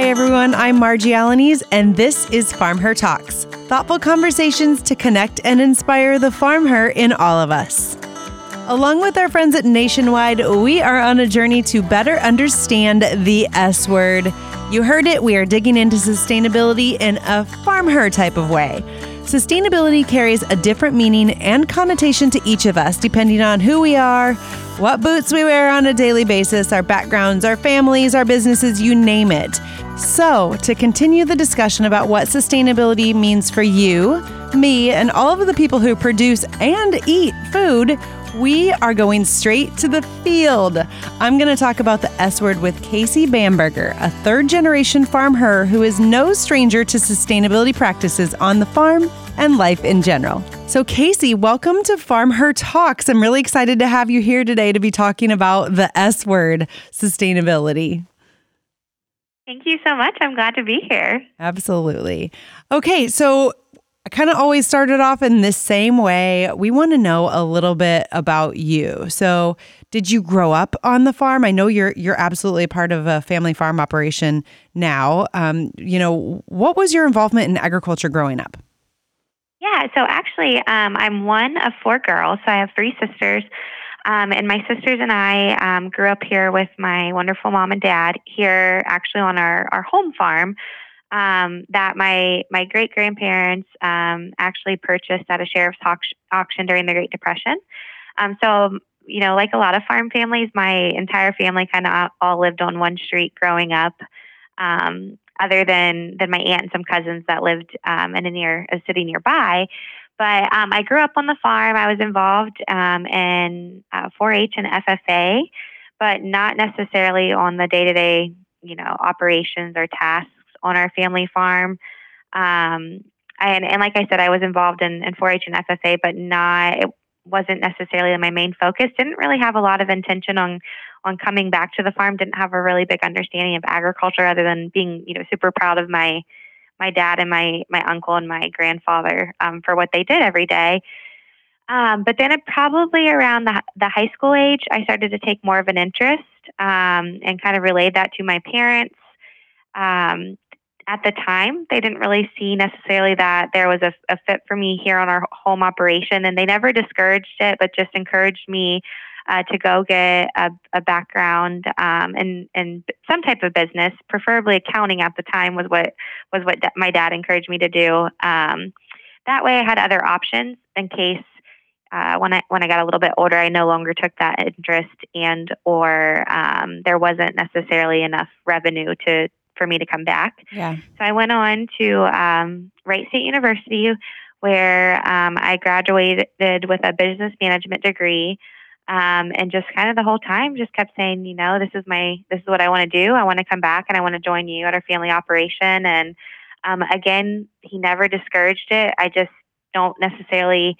Hi, everyone. I'm Marji Alaniz, and this is Farm Her Talks thoughtful conversations to connect and inspire the farm her in all of us. Along with our friends at Nationwide, we are on a journey to better understand the S word. You heard it, we are digging into sustainability in a farm her type of way. Sustainability carries a different meaning and connotation to each of us depending on who we are, what boots we wear on a daily basis, our backgrounds, our families, our businesses, you name it. So, to continue the discussion about what sustainability means for you, me, and all of the people who produce and eat food, we are going straight to the field. I'm going to talk about the S word with Casey Bamberger, a third generation farm her who is no stranger to sustainability practices on the farm and life in general. So, Casey, welcome to Farm Her Talks. I'm really excited to have you here today to be talking about the S word, sustainability. Thank you so much. I'm glad to be here. Absolutely. Okay, so I kind of always started off in this same way. We want to know a little bit about you. So, did you grow up on the farm? I know you're you're absolutely part of a family farm operation now. Um, you know, what was your involvement in agriculture growing up? Yeah, so actually, um, I'm one of four girls. So I have three sisters. Um, and my sisters and I um, grew up here with my wonderful mom and dad here, actually on our, our home farm um, that my my great grandparents um, actually purchased at a sheriff's auction during the Great Depression. Um, so you know, like a lot of farm families, my entire family kind of all lived on one street growing up. Um, other than than my aunt and some cousins that lived in a near a city nearby. But um, I grew up on the farm. I was involved um, in uh, 4-H and FFA, but not necessarily on the day-to-day, you know, operations or tasks on our family farm. Um, and, and like I said, I was involved in, in 4-H and FFA, but not it wasn't necessarily my main focus. Didn't really have a lot of intention on on coming back to the farm. Didn't have a really big understanding of agriculture, other than being you know super proud of my my dad and my my uncle and my grandfather um, for what they did every day. Um, but then, it probably around the the high school age, I started to take more of an interest um, and kind of relayed that to my parents. Um, at the time, they didn't really see necessarily that there was a, a, fit for me here on our home operation, and they never discouraged it, but just encouraged me uh, to go get a, a background um, in, in some type of business, preferably accounting. At the time, was what was what my dad encouraged me to do. Um, that way, I had other options in case uh, when I when I got a little bit older, I no longer took that interest, and or um, there wasn't necessarily enough revenue to for me to come back. Yeah. So I went on to um, Wright State University, where um, I graduated with a business management degree. Um, and just kind of the whole time, just kept saying, you know, this is my, this is what I want to do. I want to come back and I want to join you at our family operation. And um, again, he never discouraged it. I just don't necessarily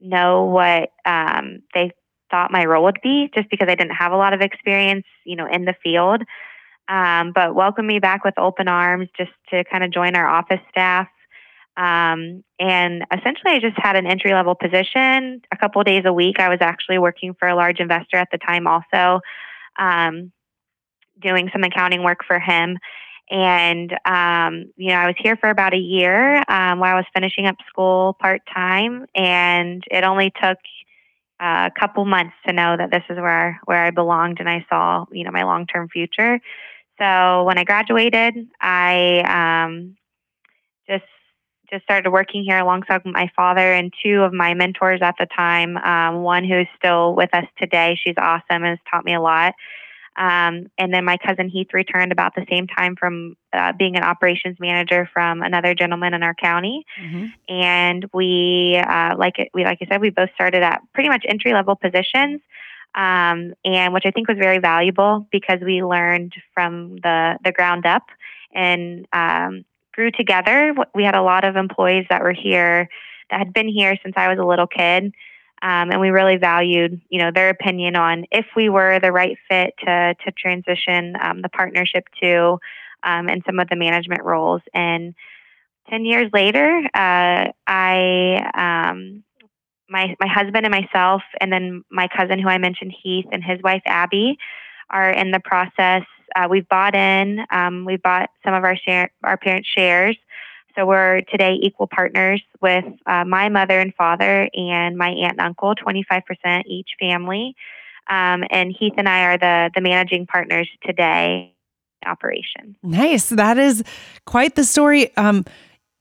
know what um, they thought my role would be, just because I didn't have a lot of experience, you know, in the field um, but welcomed me back with open arms just to kind of join our office staff. Um, and essentially, I just had an entry level position. A couple days a week, I was actually working for a large investor at the time, also um, doing some accounting work for him. And, um, you know, I was here for about a year um, while I was finishing up school part time. And it only took uh, a couple months to know that this is where, where I belonged and I saw, you know, my long term future. So when I graduated, I um, just just started working here alongside my father and two of my mentors at the time. Um, one who's still with us today. She's awesome and has taught me a lot. Um, and then my cousin Heath returned about the same time from uh, being an operations manager from another gentleman in our county. Mm-hmm. And we, uh, like it, we, like I said, we both started at pretty much entry level positions um, and which I think was very valuable because we learned from the the ground up and um, grew together. We had a lot of employees that were here that had been here since I was a little kid. Um, and we really valued, you know, their opinion on if we were the right fit to to transition um, the partnership to, um, and some of the management roles. And ten years later, uh, I um, my my husband and myself, and then my cousin who I mentioned, Heath, and his wife Abby, are in the process uh, we've bought in. Um, we bought some of our share, our parents' shares. So we're today equal partners with uh, my mother and father and my aunt and uncle, 25% each family. Um, and Heath and I are the the managing partners today operation. Nice. That is quite the story. Um,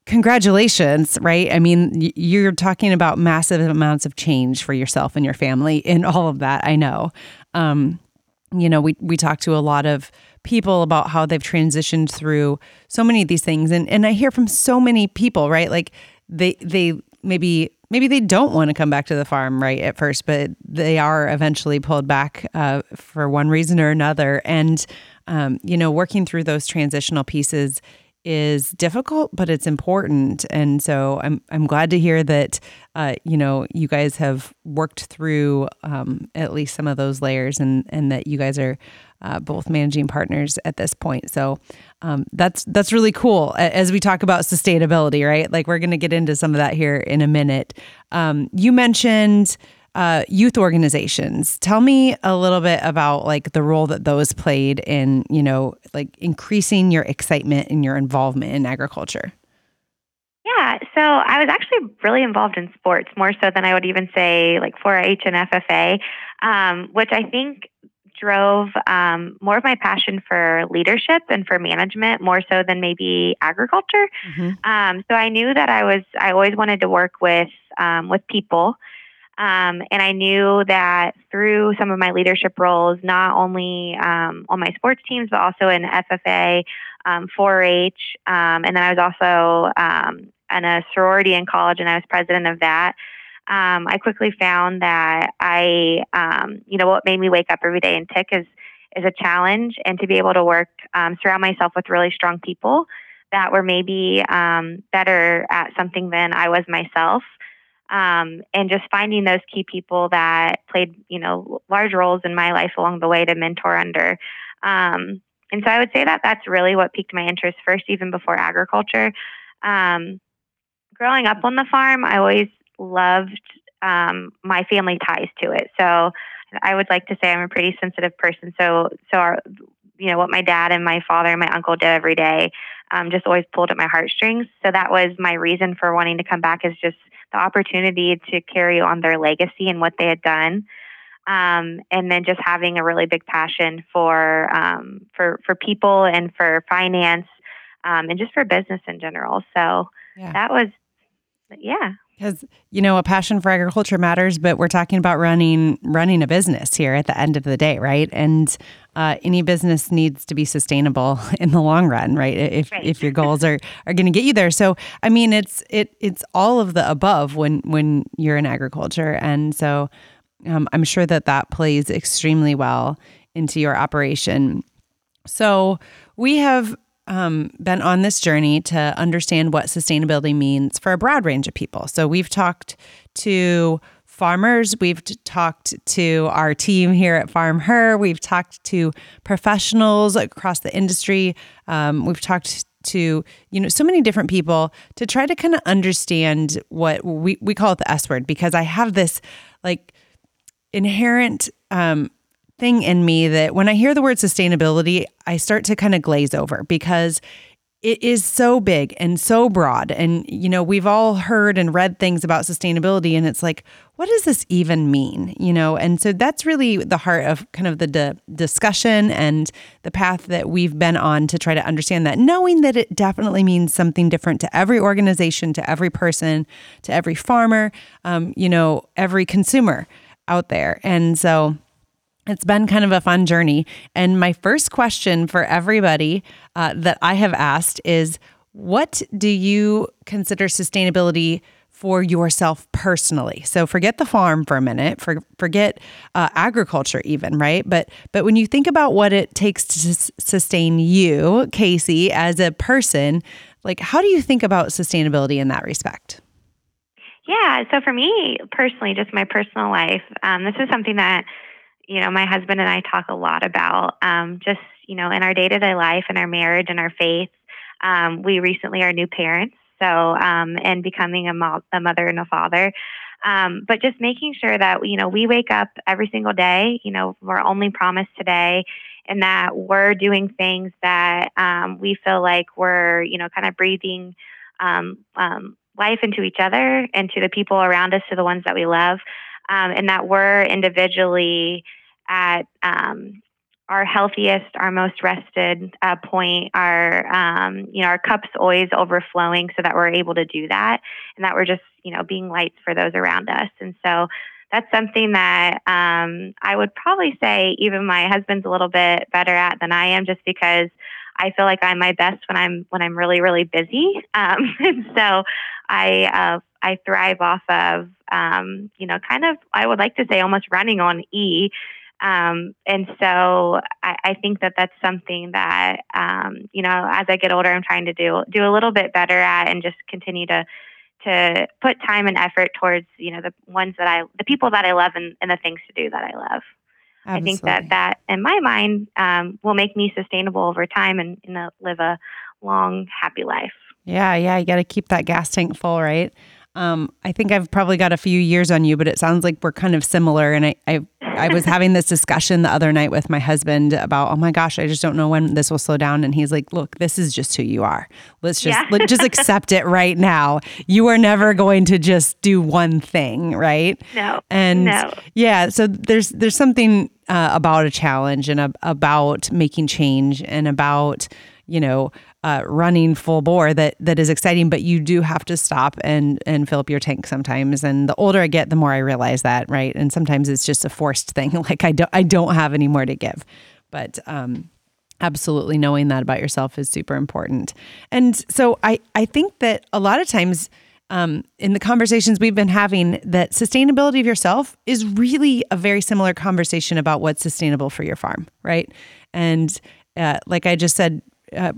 congratulations, right? I mean, you're talking about massive amounts of change for yourself and your family in all of that. I know. Um, you know, we we talk to a lot of people about how they've transitioned through so many of these things, and and I hear from so many people, right? Like they they maybe maybe they don't want to come back to the farm right at first, but they are eventually pulled back uh, for one reason or another, and um, you know, working through those transitional pieces is difficult, but it's important. And so I'm I'm glad to hear that uh, you know you guys have worked through um, at least some of those layers, and and that you guys are uh, both managing partners at this point. So um, that's that's really cool as we talk about sustainability, right? Like we're going to get into some of that here in a minute. Um, you mentioned uh, youth organizations. Tell me a little bit about like the role that those played in, you know, like increasing your excitement and your involvement in agriculture. Yeah, so I was actually really involved in sports more so than I would even say like 4-H and FFA, um, which I think drove um, more of my passion for leadership and for management more so than maybe agriculture. Mm-hmm. Um, so I knew that I was I always wanted to work with um, with people um, and I knew that through some of my leadership roles, not only um, on my sports teams, but also in FFA, um, 4-H, um, and then I was also um, in a sorority in college, and I was president of that. Um, I quickly found that I, you know, what made me wake up every day and tick is is a challenge, and to be able to work, surround myself with really strong people that were maybe better at something than I was myself um, and just finding those key people that played you know large roles in my life along the way to mentor under. Um, and so i would say that that's really what piqued my interest first even before agriculture. Um, growing up on the farm i always loved um, my family ties to it. So i would like to say i'm a pretty sensitive person. So so our, you know what my dad and my father and my uncle did every day um, just always pulled at my heartstrings. So that was my reason for wanting to come back is just the opportunity to carry on their legacy and what they had done. Um, and then just having a really big passion for um, for for people and for finance um, and just for business in general. So yeah. that was yeah because you know a passion for agriculture matters but we're talking about running running a business here at the end of the day right? And uh, any business needs to be sustainable in the long run right? If right. if your goals are are going to get you there. So i mean it's it it's all of the above when when you're in agriculture. And so um, i'm sure that that plays extremely well into your operation. So we have um, been on this journey to understand what sustainability means for a broad range of people. So we've talked to farmers, we've talked to our team here at Farm Her, we've talked to professionals across the industry, um, we've talked to you know so many different people to try to kind of understand what we, we call it the s word because i have this like inherent um, thing in me that when I hear the word sustainability, I start to kind of glaze over because it is so big and so broad. And, you know, we've all heard and read things about sustainability, and it's like, what does this even mean? You know, and so that's really the heart of kind of the di- discussion and the path that we've been on to try to understand that, knowing that it definitely means something different to every organization, to every person, to every farmer, um, you know, every consumer out there. And so, it's been kind of a fun journey. And my first question for everybody uh, that I have asked is what do you consider sustainability for yourself personally? So forget the farm for a minute, for, forget uh, agriculture even, right? But but when you think about what it takes to s- sustain you, Casey, as a person, like how do you think about sustainability in that respect? Yeah, so for me personally, just my personal life, um, this is something that you know, my husband and I talk a lot about um, just, you know, in our day to day life and our marriage and our faith. Um, we recently are new parents, so, um, and becoming a, mo- a mother and a father. Um, but just making sure that, you know, we wake up every single day, you know, we're only promised today and that we're doing things that um, we feel like we're, you know, kind of breathing um, um, life into each other and to the people around us, to the ones that we love, um, and that we're individually at um, our healthiest, our most rested uh, point, our um, you know our cups always overflowing, so that we're able to do that, and that we're just you know being lights for those around us. And so that's something that um, I would probably say even my husband's a little bit better at than I am, just because I feel like I'm my best when I'm when I'm really really busy, um, and so I uh, I thrive off of um, you know kind of I would like to say almost running on E um, and so I, I, think that that's something that um, you know as I get older, I'm trying to do do a little bit better at, and just continue to to put time and effort towards you know the ones that I the people that I love and, and the things to do that I love. Absolutely. I think that that in my mind um, will make me sustainable over time and, and live a long happy life. Yeah, yeah, you got to keep that gas tank full, right? Um, I think I've probably got a few years on you, but it sounds like we're kind of similar. And I, I, I was having this discussion the other night with my husband about, oh my gosh, I just don't know when this will slow down. And he's like, look, this is just who you are. Let's just yeah. let just accept it right now. You are never going to just do one thing, right? No. And no. yeah, so there's there's something uh, about a challenge and a, about making change and about you know uh, running full bore that that is exciting but you do have to stop and and fill up your tank sometimes. And the older i get the more i realize that right? And sometimes it's just a forced thing. Like i don't i don't have any more to give. But um absolutely knowing that about yourself is super important. And so i i think that a lot of times um, in the conversations we've been having that sustainability of yourself is really a very similar conversation about what's sustainable for your farm right? And uh, like i just said uh,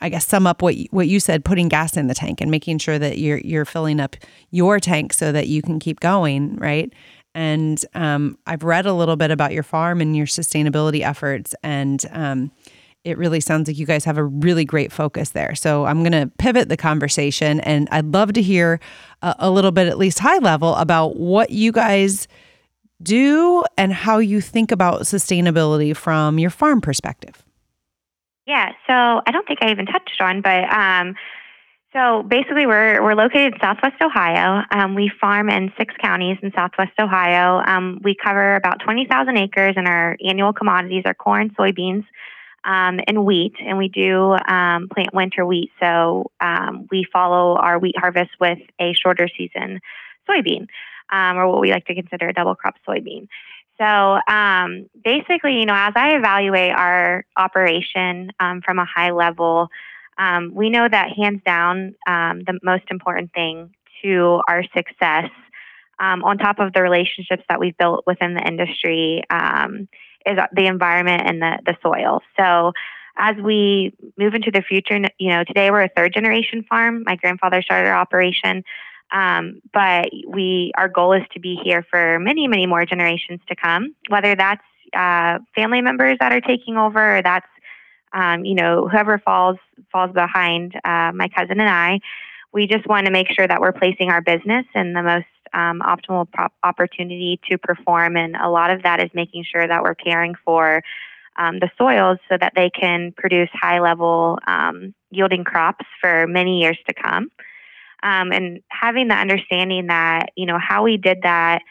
I guess sum up what you, what you said, putting gas in the tank and making sure that you're you're filling up your tank so that you can keep going, right? And um, I've read a little bit about your farm and your sustainability efforts, and um, it really sounds like you guys have a really great focus there. So I'm going to pivot the conversation, and I'd love to hear a, a little bit, at least high level, about what you guys do and how you think about sustainability from your farm perspective. Yeah, so I don't think I even touched on, but um, so basically, we're we're located in Southwest Ohio. Um, we farm in six counties in Southwest Ohio. Um, we cover about twenty thousand acres, and our annual commodities are corn, soybeans, um, and wheat. And we do um, plant winter wheat, so um, we follow our wheat harvest with a shorter season soybean, or what we like to consider a double crop soybean. So um, basically, you know, as I evaluate our operation um, from a high level, um, we know that hands down, um, the most important thing to our success, um, on top of the relationships that we've built within the industry, um, is the environment and the, the soil. So as we move into the future, you know, today we're a third generation farm. My grandfather started our operation. Um, but we, our goal is to be here for many, many more generations to come. Whether that's uh, family members that are taking over, or that's um, you know whoever falls falls behind uh, my cousin and I. We just want to make sure that we're placing our business in the most um, optimal opportunity to perform, and a lot of that is making sure that we're caring for um, the soils so that they can produce high level um, yielding crops for many years to come um, and having the understanding that you know how we did that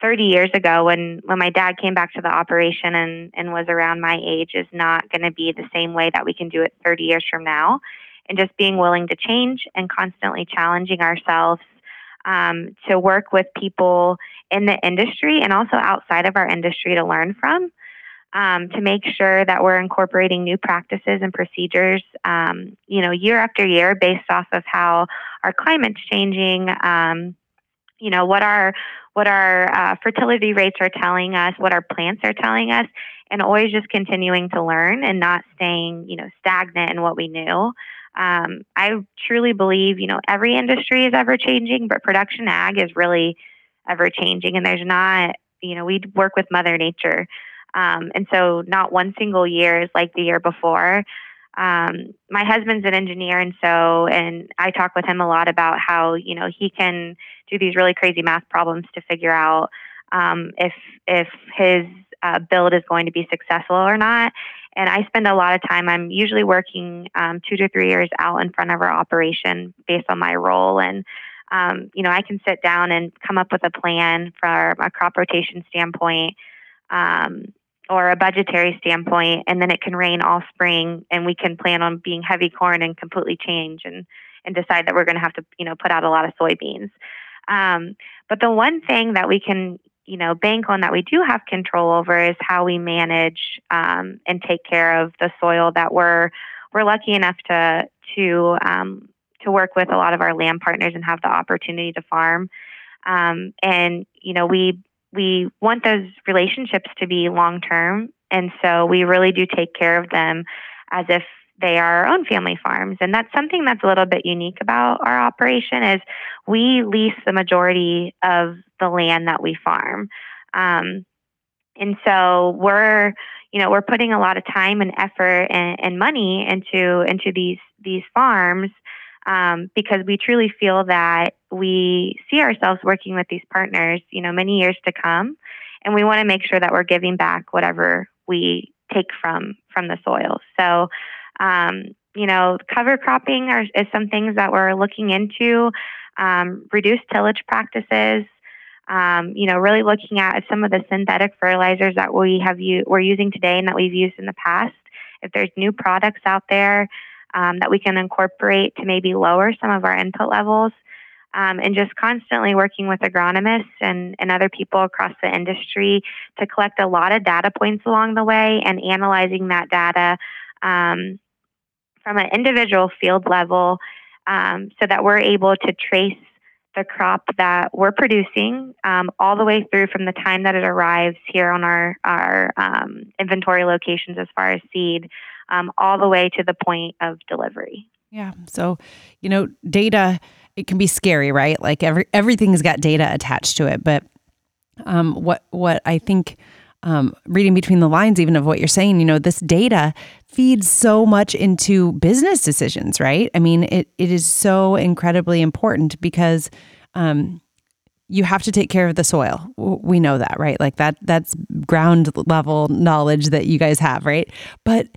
30 years ago when when my dad came back to the operation and and was around my age is not going to be the same way that we can do it 30 years from now. And just being willing to change and constantly challenging ourselves um, to work with people in the industry and also outside of our industry to learn from um, to make sure that we're incorporating new practices and procedures, um, you know, year after year based off of how our climate's changing. Um, you know what our what our uh, fertility rates are telling us, what our plants are telling us, and always just continuing to learn and not staying, you know, stagnant in what we knew. Um, I truly believe, you know, every industry is ever changing, but production ag is really ever changing, and there's not, you know, we work with Mother Nature. Um, and so not one single year is like the year before. Um, my husband's an engineer, and so, and I talk with him a lot about how, you know, he can do these really crazy math problems to figure out um, if, if his uh, build is going to be successful or not. and I spend a lot of time. I'm usually working um, two to three years out in front of our operation based on my role, and um, you know I can sit down and come up with a plan from a crop rotation standpoint. Um, or a budgetary standpoint, and then it can rain all spring, and we can plan on being heavy corn and completely change and and decide that we're going to have to you know put out a lot of soybeans. Um, but the one thing that we can you know bank on that we do have control over is how we manage um, and take care of the soil that we're we're lucky enough to to um, to work with a lot of our land partners and have the opportunity to farm. Um, and you know we we want those relationships to be long term. And so we really do take care of them as if they are our own family farms. And that's something that's a little bit unique about our operation is we lease the majority of the land that we farm. Um, and so we're, you know, we're putting a lot of time and effort and, and money into into these these farms um, because we truly feel that we see ourselves working with these partners, you know, many years to come, and we want to make sure that we're giving back whatever we take from from the soil. So, um, you know, cover cropping are, is some things that we're looking into. Um, reduced tillage practices. Um, you know, really looking at some of the synthetic fertilizers that we have u- we're using today and that we've used in the past. If there's new products out there um, that we can incorporate to maybe lower some of our input levels. Um, and just constantly working with agronomists and, and other people across the industry to collect a lot of data points along the way and analyzing that data um, from an individual field level um, so that we're able to trace the crop that we're producing um, all the way through from the time that it arrives here on our, our um, inventory locations as far as seed um, all the way to the point of delivery. Yeah. So, you know, data it can be scary, right? Like every everything's got data attached to it. But um, what what I think um, reading between the lines, even of what you're saying, you know, this data feeds so much into business decisions, right? I mean, it it is so incredibly important because um, you have to take care of the soil. We know that, right? Like that that's ground level knowledge that you guys have, right? But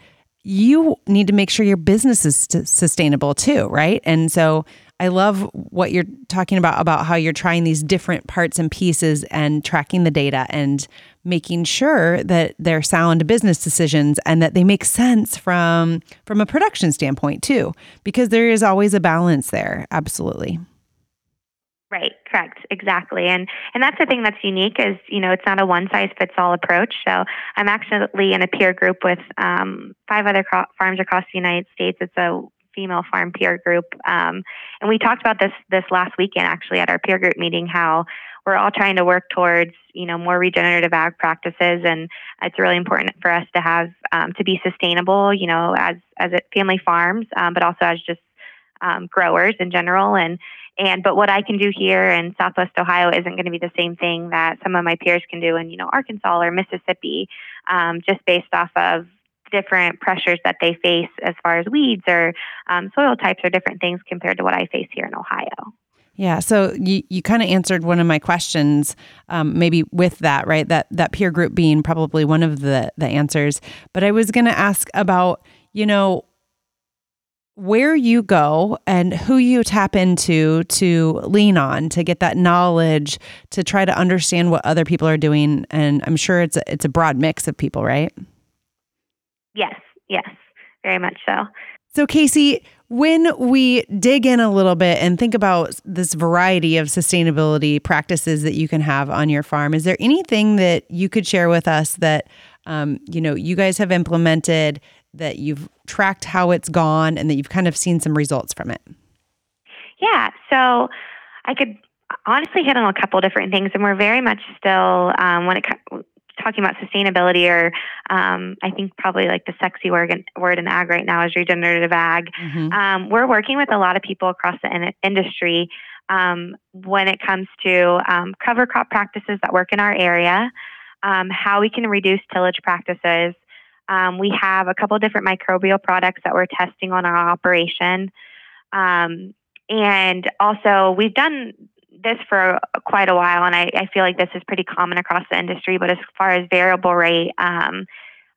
you need to make sure your business is sustainable too, right? And so I love what you're talking about about how you're trying these different parts and pieces and tracking the data and making sure that they're sound business decisions and that they make sense from from a production standpoint too because there is always a balance there absolutely Right, correct, exactly, and and that's the thing that's unique is you know it's not a one size fits all approach. So I'm actually in a peer group with um, five other cro- farms across the United States. It's a female farm peer group, um, and we talked about this this last weekend actually at our peer group meeting. How we're all trying to work towards you know more regenerative ag practices, and it's really important for us to have um, to be sustainable. You know, as as family farms, um, but also as just um, growers in general, and and but what I can do here in Southwest Ohio isn't going to be the same thing that some of my peers can do in you know Arkansas or Mississippi, um, just based off of different pressures that they face as far as weeds or um, soil types or different things compared to what I face here in Ohio. Yeah, so you, you kind of answered one of my questions, um, maybe with that, right? That that peer group being probably one of the the answers. But I was going to ask about, you know, where you go and who you tap into to lean on to get that knowledge to try to understand what other people are doing. And i'm sure it's a, it's a broad mix of people right? Yes. Yes. Very much so. So casey when we dig in a little bit and think about this variety of sustainability practices that you can have on your farm is there anything that you could share with us that um, you know you guys have implemented that you've tracked how it's gone and that you've kind of seen some results from it? Yeah, so I could honestly hit on a couple different things, and we're very much still um, when it talking about sustainability, or um, I think probably like the sexy word in, word in ag right now is regenerative ag. Mm-hmm. Um, we're working with a lot of people across the in- industry um, when it comes to um, cover crop practices that work in our area, um, how we can reduce tillage practices. Um, we have a couple different microbial products that we're testing on our operation. Um, and also, we've done this for quite a while, and I, I, feel like this is pretty common across the industry. But as far as variable rate um,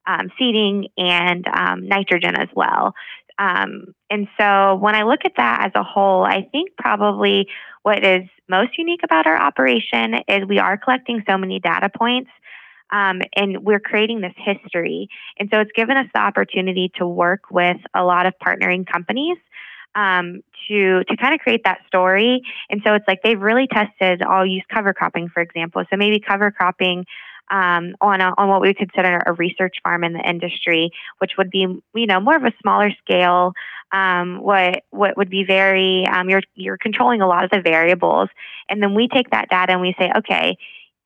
um, seeding and um, nitrogen as well. Um, and so when I look at that as a whole, I think probably what is most unique about our operation is we are collecting so many data points. Um, and we're creating this history. And so it's given us the opportunity to work with a lot of partnering companies um, to to kind of create that story. And so it's like they've really tested. I'll use cover cropping for example. So maybe cover cropping um, on a, on what we would consider a research farm in the industry, which would be you know more of a smaller scale. Um, what what would be very um, you're you're controlling a lot of the variables, and then we take that data and we say, okay,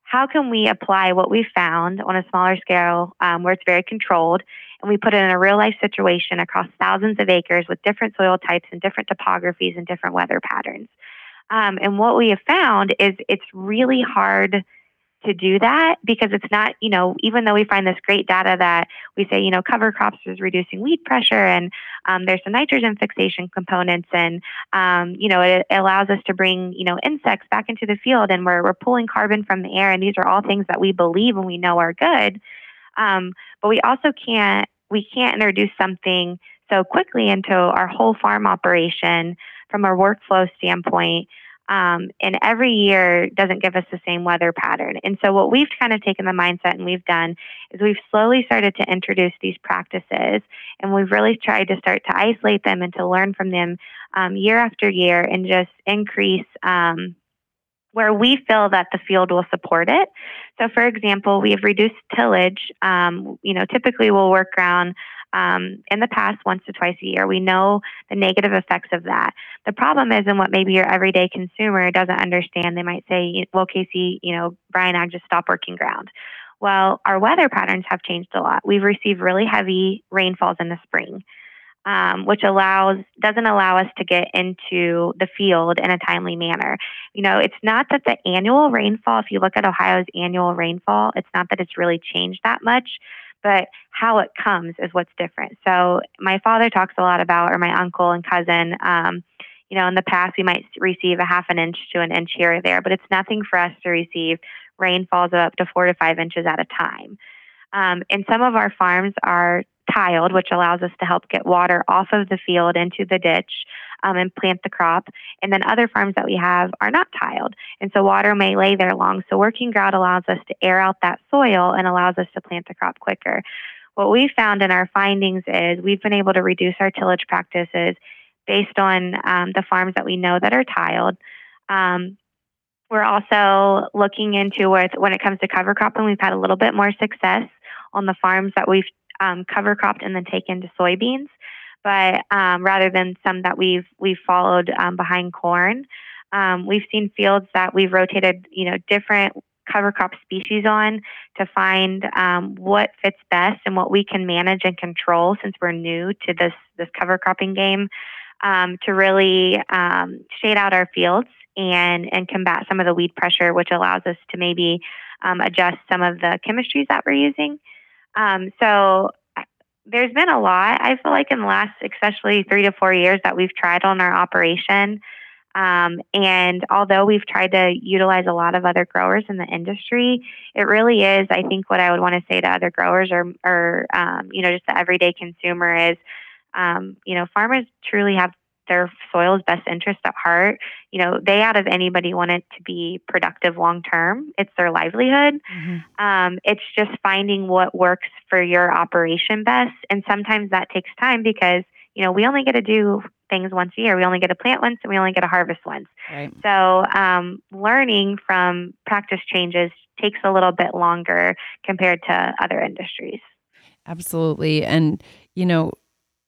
how can we apply what we found on a smaller scale um, where it's very controlled, and we put it in a real life situation across thousands of acres with different soil types and different topographies and different weather patterns. Um, and what we have found is it's really hard to do that because it's not, you know, even though we find this great data that we say, you know, cover crops is reducing weed pressure and um, there's some nitrogen fixation components and, um, you know, it, it, allows us to bring, you know, insects back into the field and we're, we're pulling carbon from the air. And these are all things that we believe and we know are good. Um, but we also can't, we can't introduce something so quickly into our whole farm operation from a workflow standpoint um, and every year doesn't give us the same weather pattern. And so, what we've kind of taken the mindset and we've done is we've slowly started to introduce these practices, and we've really tried to start to isolate them and to learn from them um, year after year and just increase. Um, where we feel that the field will support it. So, for example, we have reduced tillage. Um, you know, typically we'll work around um, in the past once to twice a year. We know the negative effects of that. The problem is, and what maybe your everyday consumer doesn't understand, they might say, well, Casey, you know, Brian Ag just stopped working ground. Well, our weather patterns have changed a lot. We've received really heavy rainfalls in the spring. Um, which allows doesn't allow us to get into the field in a timely manner. You know, it's not that the annual rainfall, if you look at Ohio's annual rainfall, it's not that it's really changed that much, but how it comes is what's different. So my father talks a lot about, or my uncle and cousin. Um, you know, in the past we might receive a half an inch to an inch here or there, but it's nothing for us to receive rainfalls of up to four to five inches at a time. Um, and some of our farms are tiled, which allows us to help get water off of the field into the ditch um, and plant the crop. And then other farms that we have are not tiled. And so water may lay there long. So working ground allows us to air out that soil and allows us to plant the crop quicker. What we found in our findings is we've been able to reduce our tillage practices based on um, the farms that we know that are tiled. Um, we're also looking into with when it comes to cover cropping, we've had a little bit more success on the farms that we've um, cover cropped and then taken to soybeans but um, rather than some that we've we've followed um, behind corn. Um, we've seen fields that we've rotated, you know, different cover crop species on to find um, what fits best and what we can manage and control since we're new to this this cover cropping game um, to really um, shade out our fields and and combat some of the weed pressure, which allows us to maybe adjust some of the chemistries that we're using. So there's been a lot. I feel like in the last, especially three to four years, that we've tried on our operation. Um, and although we've tried to utilize a lot of other growers in the industry, it really is, I think, what I would want to say to other growers or, or um, you know, just the everyday consumer is, um, you know, farmers truly have their soil's best interest at heart. You know, they out of anybody want it to be productive long term. It's their livelihood. Mm-hmm. Um, it's just finding what works for your operation best, and sometimes that takes time because you know we only get to do things once a year. We only get to plant once, and we only get to harvest once. Right. So, um, learning from practice changes takes a little bit longer compared to other industries. Absolutely, and you know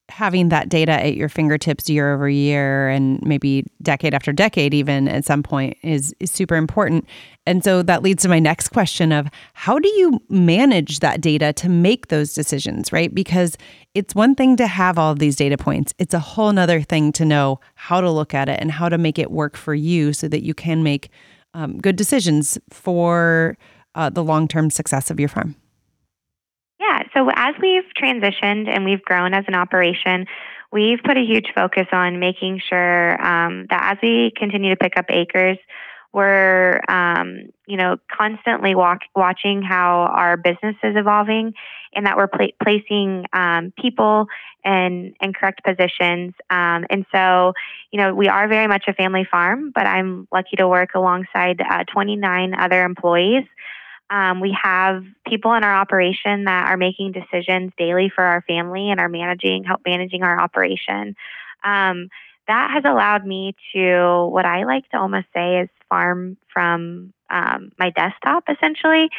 having that data at your fingertips year over year and maybe decade after decade even at some point is, is super important. And so that leads to my next question of how do you manage that data to make those decisions right? Because it's one thing to have all of these data points. It's a whole nother thing to know how to look at it and how to make it work for you so that you can make um, good decisions for uh, the long-term success of your farm as we've transitioned and we've grown as an operation, we've put a huge focus on making sure um, that as we continue to pick up acres, we're um, you know constantly walk, watching how our business is evolving and that we're pl- placing um, people in, in correct positions. Um, and so you know we are very much a family farm but i'm lucky to work alongside uh, 29 other employees um, we have people in our operation that are making decisions daily for our family and are managing help managing our operation um, that has allowed me to what I like to almost say is farm from um, my desktop essentially.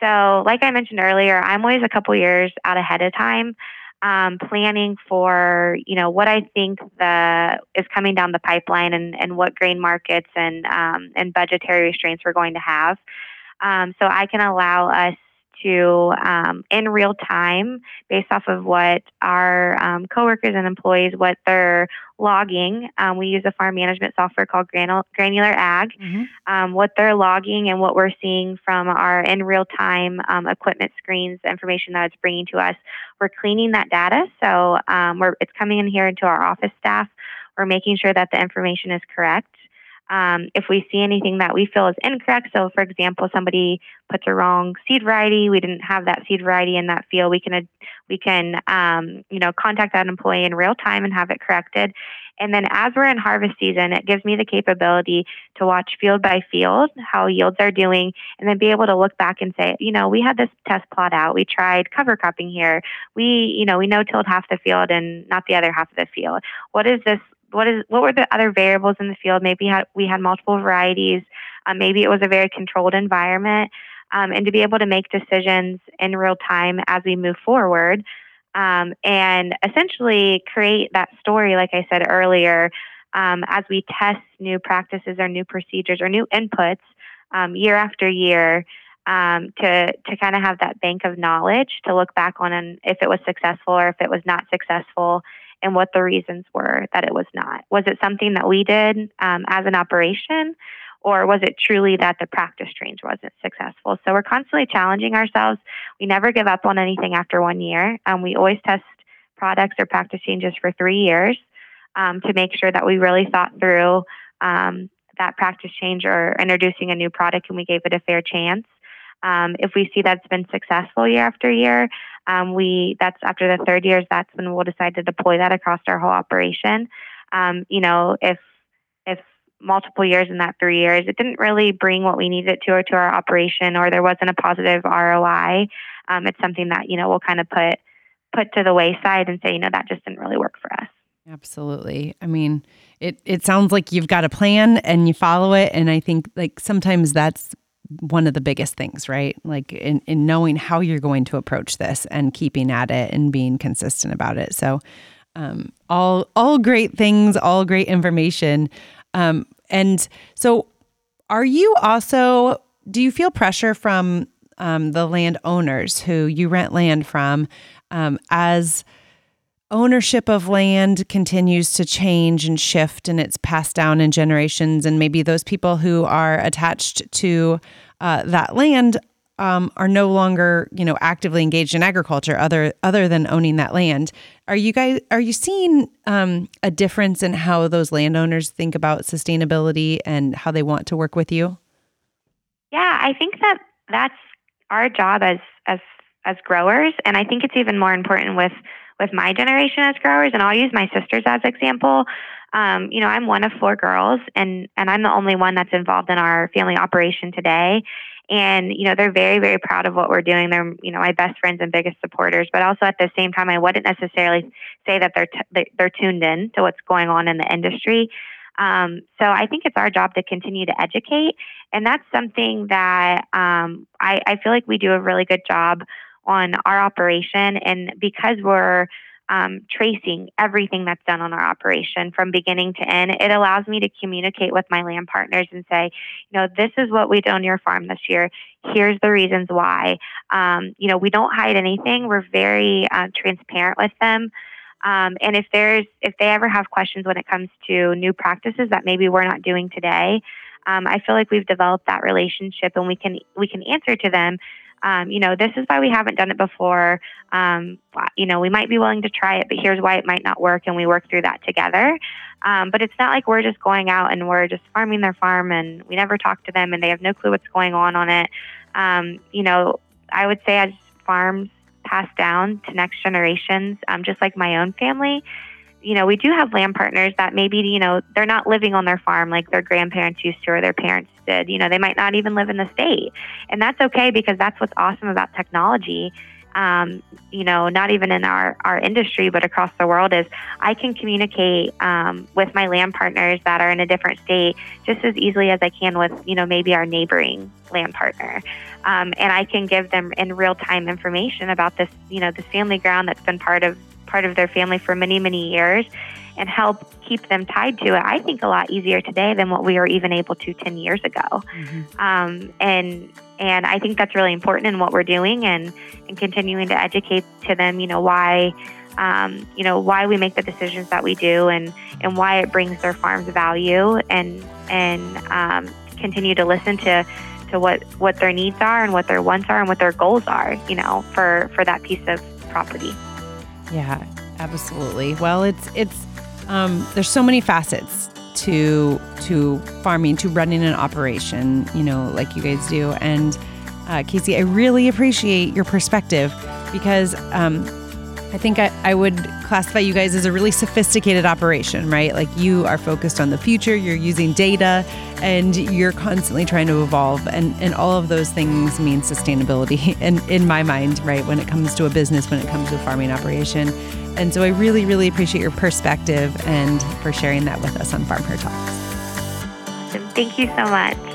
So, like I mentioned earlier, I'm always a couple years out ahead of time. Um, planning for you know what I think the is coming down the pipeline and, and what grain markets and um, and budgetary restraints we're going to have, um, so I can allow us to um, in real time based off of what our um, coworkers and employees what they're logging um, we use a farm management software called Granul- granular ag. Mm-hmm. Um, what they're logging and what we're seeing from our in real time um, equipment screens information that it's bringing to us we're cleaning that data. So um, we're, it's coming in here into our office staff. We're making sure that the information is correct um, if we see anything that we feel is incorrect, so for example, somebody puts a wrong seed variety, we didn't have that seed variety in that field, we can we can um, you know contact that employee in real time and have it corrected. And then as we're in harvest season, it gives me the capability to watch field by field how yields are doing and then be able to look back and say, you know, we had this test plot out. We tried cover cropping here. We, you know, we no tilled half the field and not the other half of the field. What is this what is what were the other variables in the field? Maybe had, we had multiple varieties. Um, maybe it was a very controlled environment, um, and to be able to make decisions in real time as we move forward, um, and essentially create that story, like I said earlier, um, as we test new practices or new procedures or new inputs um, year after year. Um, to to kind of have that bank of knowledge to look back on and if it was successful or if it was not successful and what the reasons were that it was not. Was it something that we did um, as an operation, or was it truly that the practice change wasn't successful? So we're constantly challenging ourselves. We never give up on anything after one year. Um, we always test products or practice changes for three years um, to make sure that we really thought through um, that practice change or introducing a new product and we gave it a fair chance. Um, if we see that's been successful year after year, um, we that's after the third years. That's when we'll decide to deploy that across our whole operation. Um, you know, if if multiple years in that three years, it didn't really bring what we needed to or to our operation, or there wasn't a positive ROI. Um, it's something that you know we'll kind of put put to the wayside and say, you know, that just didn't really work for us. Absolutely. I mean, it it sounds like you've got a plan and you follow it, and I think like sometimes that's one of the biggest things, right? Like in, in knowing how you're going to approach this and keeping at it and being consistent about it. So, um, all all great things, all great information. Um, and so, are you also? Do you feel pressure from um, the landowners who you rent land from um, as ownership of land continues to change and shift and it's passed down in generations. And maybe those people who are attached to uh, that land um, are no longer you know actively engaged in agriculture other other than owning that land. Are you guys are you seeing um, a difference in how those landowners think about sustainability and how they want to work with you? Yeah i think that that's our job as as as growers. And i think it's even more important with with my generation as growers, and I'll use my sisters as example. Um, you know, I'm one of four girls, and and I'm the only one that's involved in our family operation today. And you know, they're very very proud of what we're doing. They're you know my best friends and biggest supporters. But also at the same time, I wouldn't necessarily say that they're t- they're tuned in to what's going on in the industry. Um, so I think it's our job to continue to educate, and that's something that um, I, I feel like we do a really good job on our operation. And because we're um, tracing everything that's done on our operation from beginning to end, it allows me to communicate with my land partners and say, you know, this is what we did on your farm this year. Here's the reasons why. Um, you know, we don't hide anything. We're very uh, transparent with them. Um, and if there's if they ever have questions when it comes to new practices that maybe we're not doing today, um, I feel like we've developed that relationship and we can we can answer to them um, you know, this is why we haven't done it before. Um, you know, we might be willing to try it, but here's why it might not work, and we work through that together. Um, but it's not like we're just going out and we're just farming their farm and we never talk to them and they have no clue what's going on on it. Um, you know, I would say as farms pass down to next generations, um, just like my own family, you know, we do have land partners that maybe, you know, they're not living on their farm like their grandparents used to or their parents You know, they might not even live in the state. And that's okay because that's what's awesome about technology. Um, you know, not even in our, our industry, but across the world, is I can communicate um, with my land partners that are in a different state just as easily as I can with, you know, maybe our neighboring land partner. Um, and I can give them in real time information about this, you know, this family ground that's been part of part of their family for many, many years and help keep them tied to it, I think a lot easier today than what we were even able to 10 years ago. Mm-hmm. Um, and and I think that's really important in what we're doing and, and continuing to educate to them, you know, why um, you know, why we make the decisions that we do and, and why it brings their farms value and and um, continue to listen to to what, what their needs are and what their wants are and what their goals are, you know, for, for that piece of property. Yeah, absolutely. Well, it's it's um, there's so many facets to to farming, to running an operation, you know, like you guys do. And uh, Casey, I really appreciate your perspective because um, I think I, I would classify you guys as a really sophisticated operation, right? Like you are focused on the future, you're using data, and you're constantly trying to evolve. And, and all of those things mean sustainability in, in my mind, right? When it comes to a business, when it comes to a farming operation. And so I really, really appreciate your perspective and for sharing that with us on FarmHer Talks. Thank you so much.